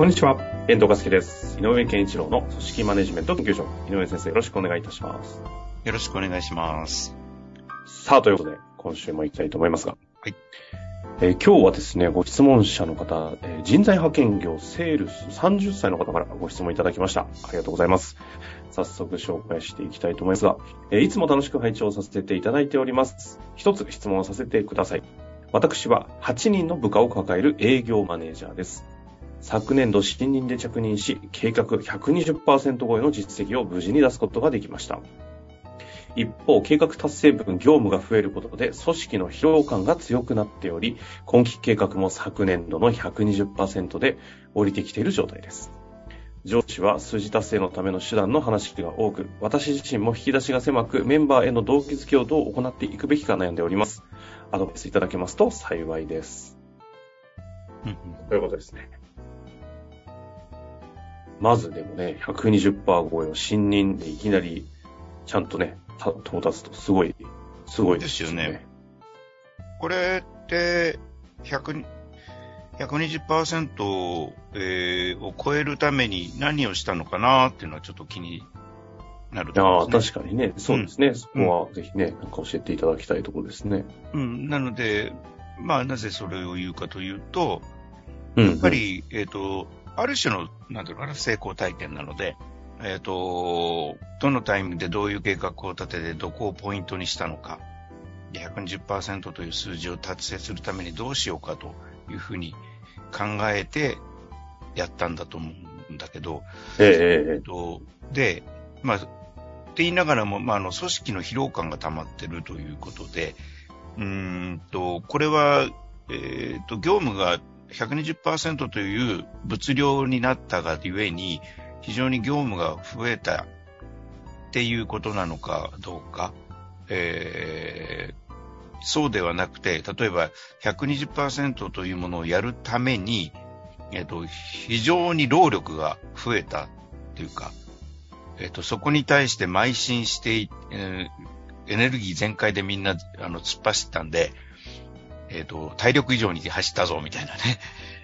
こんにちは遠藤和樹です井上健一郎の組織マネジメント研究所井上先生よろしくお願いいたしますよろしくお願いしますさあということで今週も行きたいと思いますがはいえー今日はですね、ご質問者の方、えー人材派遣業セールス30歳の方からご質問いただきました。ありがとうございます。早速紹介していきたいと思いますが、えーいつも楽しく拝聴させていただいております。一つ質問をさせてください。私は8人の部下を抱える営業マネージャーです。昨年度新任で着任し、計画120%超えの実績を無事に出すことができました。一方、計画達成分業務が増えることで組織の疲労感が強くなっており、今期計画も昨年度の120%で降りてきている状態です。上司は数字達成のための手段の話が多く、私自身も引き出しが狭く、メンバーへの動機づけをどう行っていくべきか悩んでおります。アドバイスいただけますと幸いです。ということですね。まずでもね、120%超えを新任でいきなり、ちゃんとね、た到達とすごい、すごいですよですよね。これって、100 120%、えーを超えるために何をしたのかなっていうのはちょっと気になるとああ、ころですね。確かにね。そうですね。そこはぜひね、なんか教えていただきたいところですね。うん、なので、まあなぜそれを言うかというと、うん。やっぱり、えっ、と、ある種の、なんていうのかな、成功体験なので、えっ、と、どのタイミングでどういう計画を立てて、どこをポイントにしたのか、で120%という数字を達成するためにどうしようかというふうに考えてやったんだと思うんだけど、えええええ。えっと、で、まあ、って言いながらも、まあ、あの、組織の疲労感が溜まってるということで、うーんと、これは、えっと、業務が120%という物量になったがゆえに、非常に業務が増えたっていうことなのかどうか、えーそうではなくて、例えば120%というものをやるために、えっと、非常に労力が増えたっていうか、えっと、そこに対して邁進して、えーエネルギー全開でみんな、あの、突っ走ったんで、えっと、体力以上に走ったぞ、みたいなね、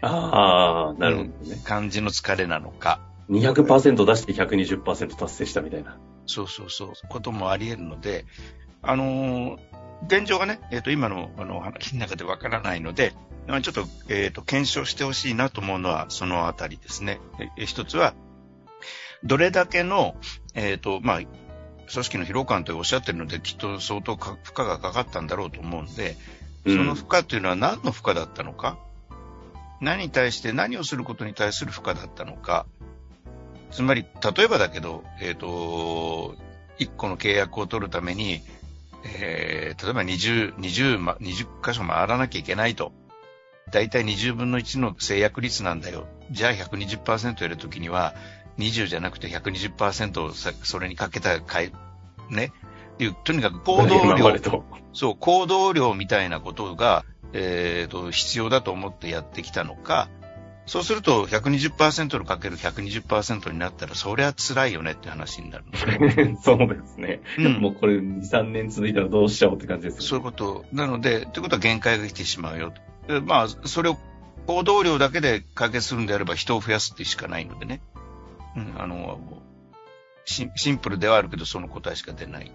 ああ、なるほどね。感じの疲れなのか、200%出して120%達成したみたいな。そうそうそう、こともあり得るので、あのー現状がね、えっ、と、今の、あの、話の中でわからないので、まあちょっと、えっ、と、検証してほしいなと思うのは、そのあたりですね。ええ一つは、どれだけの、えっ、と、まあ、組織の疲労感とおっしゃってるので、きっと相当か負荷がかかったんだろうと思うんで、その負荷というのは何の負荷だったのか、何に対して何をすることに対する負荷だったのか、つまり、例えばだけど、えっ、と、1個の契約を取るために、えー例えば20、20ま、20箇所回らなきゃいけないと。だいたい20分の1の制約率なんだよ。じゃあ120%やるときには、20じゃなくて120%をそれにかけたかい、ね。っていうとにかく行動量。そう、行動量みたいなことが、えっ、と、必要だと思ってやってきたのか、そうすると120%のかける120%になったら、そりゃ辛いよねって話になる。そうですね。うんもうこれ2、3年続いたらどうしちゃおうって感じですそういうこと。なので、ということは限界が来てしまうよまあ、それを行動量だけで解決するんであれば人を増やすってしかないのでね。うん、あの、シンプルではあるけど、その答えしか出ない。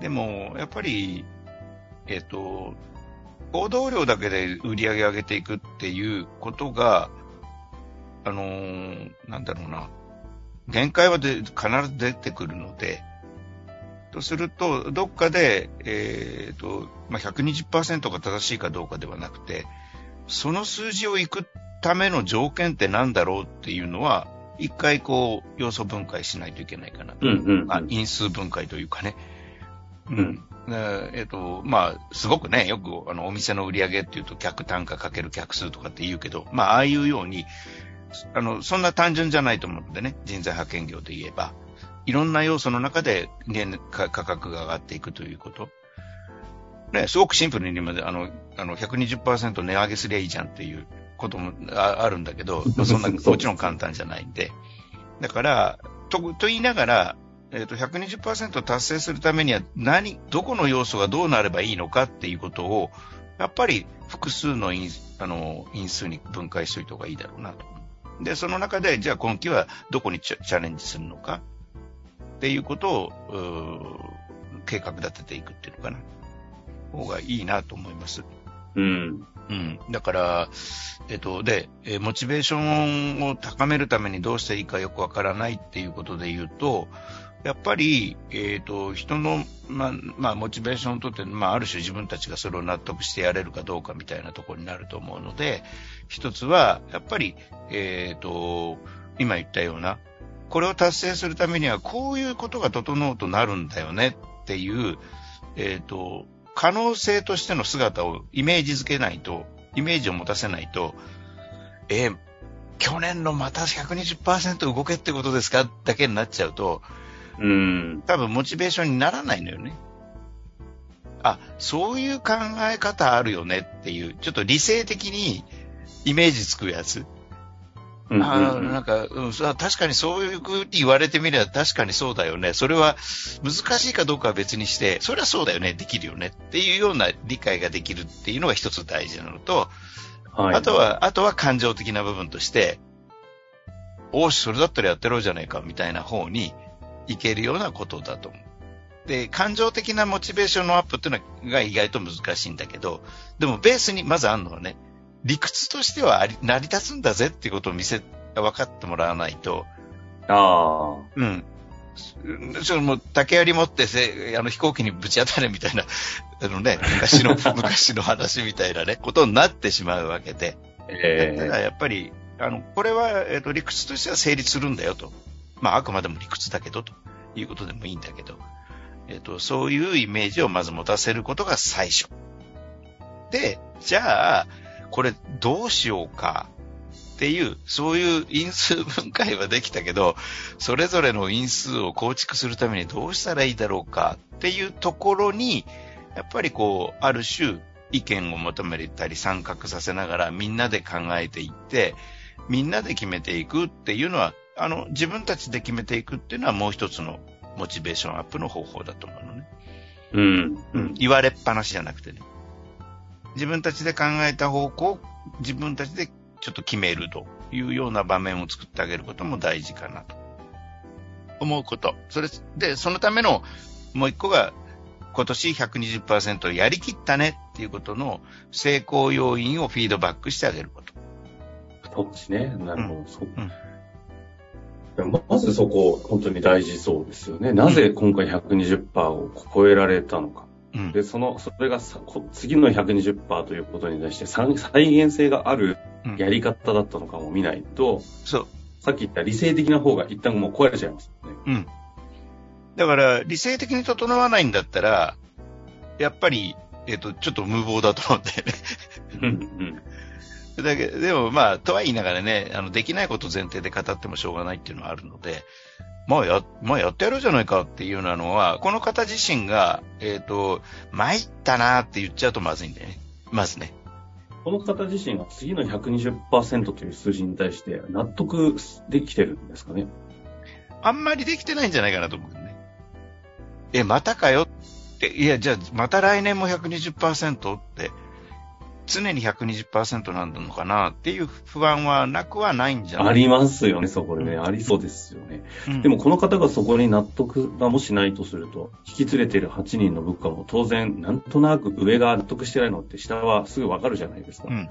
でも、やっぱり、えっ、と、行動量だけで売り上げ上げていくっていうことが、あのーなんだろうな、限界はで必ず出てくるので、とすると、どっかで、えっ、と、まあ、120%が正しいかどうかではなくて、その数字をいくための条件って何だろうっていうのは、一回こう、要素分解しないといけないかなと。うんうんうん。あ因数分解というかね。うんえっ、と、まあ、すごくね、よくあのお店の売り上げっていうと客単価かける客数とかって言うけど、まあ、ああいうように、あの、そんな単純じゃないと思うのでね、人材派遣業で言えば、いろんな要素の中で、ね、価格が上がっていくということ。ね、すごくシンプルに今あの、あの、120%値上げすりゃいいじゃんっていうこともあるんだけど、そんな、もちろん簡単じゃないんで。だから、と、と言いながら、えっ、ー、と、120%達成するためには何、どこの要素がどうなればいいのかっていうことを、やっぱり複数の因あの因数に分解しておいた方がいいだろうなと。で、その中で、じゃあ今期はどこにチャレンジするのかっていうことを、計画立てていくっていうのかな。方がいいなと思います。うん。うん。だから、えっと、で、えモチベーションを高めるためにどうしていいかよくわからないっていうことで言うと、やっぱり、え、ー、と、人の、ま、まあ、モチベーションをとって、まあ、ある種自分たちがそれを納得してやれるかどうかみたいなところになると思うので、一つは、やっぱり、え、ー、と、今言ったような、これを達成するためには、こういうことが整うとなるんだよねっていう、えっ、ー、と、可能性としての姿をイメージづけないと、イメージを持たせないと、えー、去年のまた120%動けってことですか？だけになっちゃうと、うん。多分モチベーションにならないのよね。あ、そういう考え方あるよねっていう、ちょっと理性的にイメージつくやつ。うんあなんか、うん、確かにそういうふうに言われてみれば確かにそうだよね。それは難しいかどうかは別にして、それはそうだよね、できるよねっていうような理解ができるっていうのが一つ大事なのと、はい、あとは、あとは感情的な部分として、おし、それだったらやってろうじゃないかみたいな方にいけるようなことだと思う。で、感情的なモチベーションのアップっていうのが意外と難しいんだけど、でもベースにまずあるのはね、理屈としては成り立つんだぜっていうことを見せ、分かってもらわないと。ああ。うん。そのもう竹槍持ってせあの飛行機にぶち当たれみたいな、あのね、昔の、昔の話みたいなね、ことになってしまうわけで。ええー、だからやっぱり、あの、これは、えっ、ー、と、理屈としては成立するんだよと。まあ、あくまでも理屈だけど、ということでもいいんだけど、えっ、と、そういうイメージをまず持たせることが最初。で、じゃあ、これどうしようかっていう、そういう因数分解はできたけど、それぞれの因数を構築するためにどうしたらいいだろうかっていうところに、やっぱりこう、ある種、意見を求めたり参画させながらみんなで考えていって、みんなで決めていくっていうのは、あの、自分たちで決めていくっていうのはもう一つのモチベーションアップの方法だと思うのね。うん。うん。言われっぱなしじゃなくてね。自分たちで考えた方向を自分たちでちょっと決めるというような場面を作ってあげることも大事かなと思うこと。それで、そのためのもう一個が今年120%やりきったねっていうことの成功要因をフィードバックしてあげること。そうですね。なるほど。うん。うんまずそこ、本当に大事そうですよね。なぜ今回120%を超えられたのか。うん、で、その、それが次の120%ということに対して再現性があるやり方だったのかも見ないと、うん、そう。さっき言った理性的な方が一旦もう壊れちゃいますね。うん。だから、理性的に整わないんだったら、やっぱり、えっ、ー、と、ちょっと無謀だと思うんだよね。だけど、でもまあ、とは言いながらね、あの、できないこと前提で語ってもしょうがないっていうのはあるので、まあや、まあやってやるじゃないかっていうようなのは、この方自身が、えっ、ー、と、参ったなって言っちゃうとまずいんだよね。まずね。この方自身は次の120%という数字に対して納得できてるんですかねあんまりできてないんじゃないかなと思うね。え、またかよって、いや、じゃあ、また来年も120%って、常に120%なんのかなっていう不安はなくはないんじゃない？ありますよね、そこでね。うん、ありそうですよね、うん、でもこの方がそこに納得がもしないとすると、引き連れている8人の部下も当然、なんとなく上が納得してないのって下はすぐわかるじゃないですか。うん。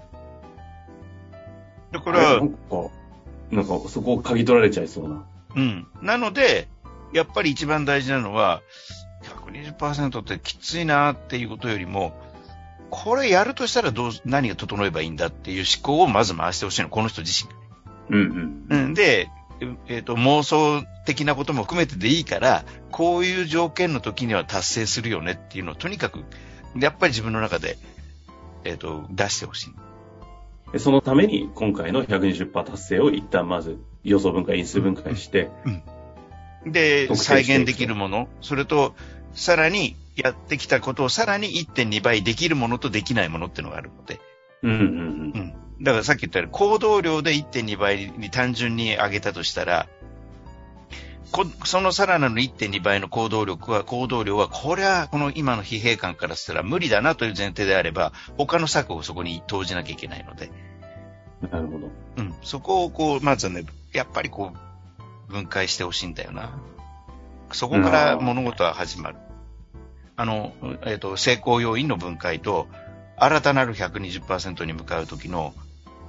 だから、なんか、なんかそこを嗅ぎ取られちゃいそうな。うん。なので、やっぱり一番大事なのは、120%ってきついなっていうことよりも、これやるとしたらどう、何が整えばいいんだっていう思考をまず回してほしいの、この人自身。うんうん。うん、で、えっ、と、妄想的なことも含めてでいいから、こういう条件の時には達成するよねっていうのをとにかく、やっぱり自分の中で、えっ、と、出してほしい。でそのために今回の120%達成を一旦まず予想分解、因数分解して、で、特定再していく現できるもの、それと、さらにやってきたことをさらに1.2倍できるものとできないものっていうのがあるので、うんうんうんうん。だからさっき言ったように、行動量で1.2倍に単純に上げたとしたら、こそのさらなる1.2倍の行動力は、行動量は、これはこの今の疲弊感からしたら無理だなという前提であれば、他の策をそこに投じなきゃいけないので、なるほど。うん。そこをこう、まずね、やっぱりこう、分解してほしいんだよな。そこから物事は始まる。あの、えっ、と、成功要因の分解と、新たなる120%に向かうときの、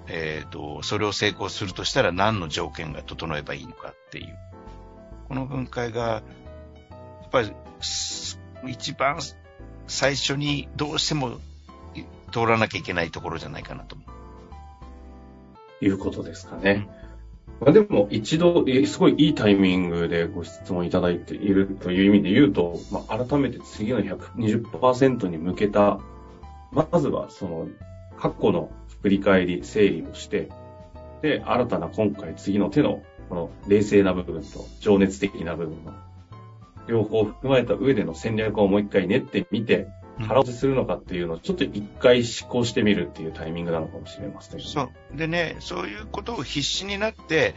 えっ、と、それを成功するとしたら何の条件が整えばいいのかっていう。この分解が、やっぱり、一番最初にどうしても通らなきゃいけないところじゃないかなと思う。いうことですかね。まあ、でも一度、すごいいいタイミングでご質問いただいているという意味で言うと、まあ、改めて次の120%に向けた、まずはその過去の振り返り、整理をして、で、新たな今回次の手のこの冷静な部分と情熱的な部分の両方踏まえた上での戦略をもう一回練ってみて、腹落ちするのかっていうのをちょっと一回思考してみるっていうタイミングなのかもしれませんね。そう。でね、そういうことを必死になって、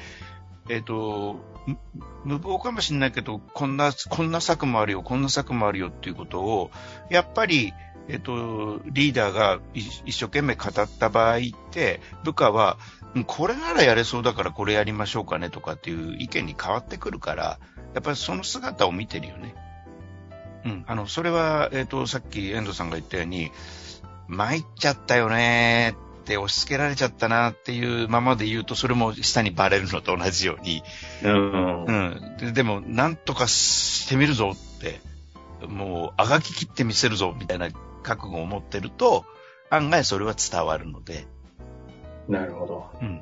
えっ、と、む無謀かもしれないけど、こんな、こんな策もあるよ、こんな策もあるよっていうことを、やっぱり、えっ、と、リーダーが一一生懸命語った場合って、部下は、うんこれならやれそうだからこれやりましょうかねとかっていう意見に変わってくるから、やっぱりその姿を見てるよね。うん。あの、それは、えっ、と、さっき遠藤さんが言ったように、参っちゃったよねって押し付けられちゃったなっていうままで言うと、それも下にバレるのと同じように、うんう。ん。ででも、なんとかしてみるぞって、もう、あがき切ってみせるぞみたいな覚悟を持ってると、案外それは伝わるので、なるほど。うん。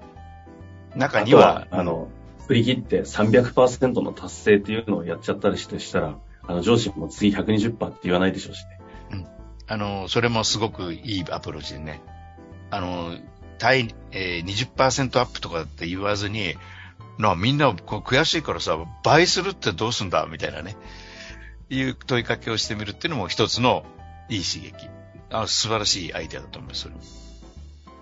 中あとはには、、あの、振り切って300%の達成っていうのをやっちゃったりしてしたら、あの、上司も次120%って言わないでしょうしね。うんあの、それもすごくいいアプローチでね。あの、対、えー、20%アップとかって言わずに、な、みんなこう悔しいからさ、倍するってどうすんだみたいなね。いう問いかけをしてみるっていうのも一つのいい刺激。あ素晴らしいアイデアだと思います。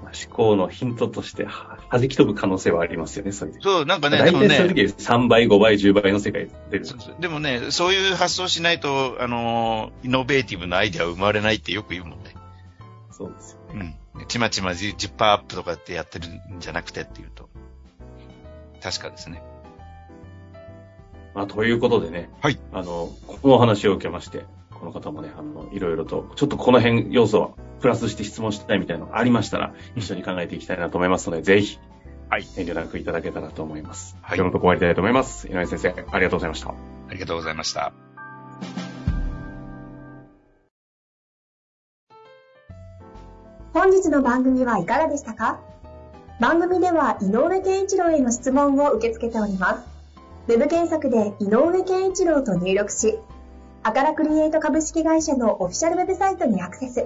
思考のヒントとして、は弾き飛ぶ可能性はありますよね、そういう。そう、なんかね、大体そういう時3倍、5倍、10倍の世界出る。そうそうでもね、そういう発想しないと、あの、イノベーティブなアイデアは生まれないってよく言うもんね。そうですようね。ん。ちまちま10%アップとかってやってるんじゃなくてっていうと。確かですね。まあ、ということでね。はい。あの、このお話を受けまして、この方もね、あの、いろいろと、ちょっとこの辺要素はプラスして質問したいみたいなのがありましたら、一緒に考えていきたいなと思いますので、ぜひ、はい。遠慮なくいただけたらと思います。はい今日のとこ終わりたいと思います。井上先生、ありがとうございました。ありがとうございました。本日の番組はいかがでしたか？番組では井上健一郎への質問を受け付けております。ウェブ検索で井上健一郎と入力し、アカラクリエイト株式会社のオフィシャルウェブサイトにアクセス。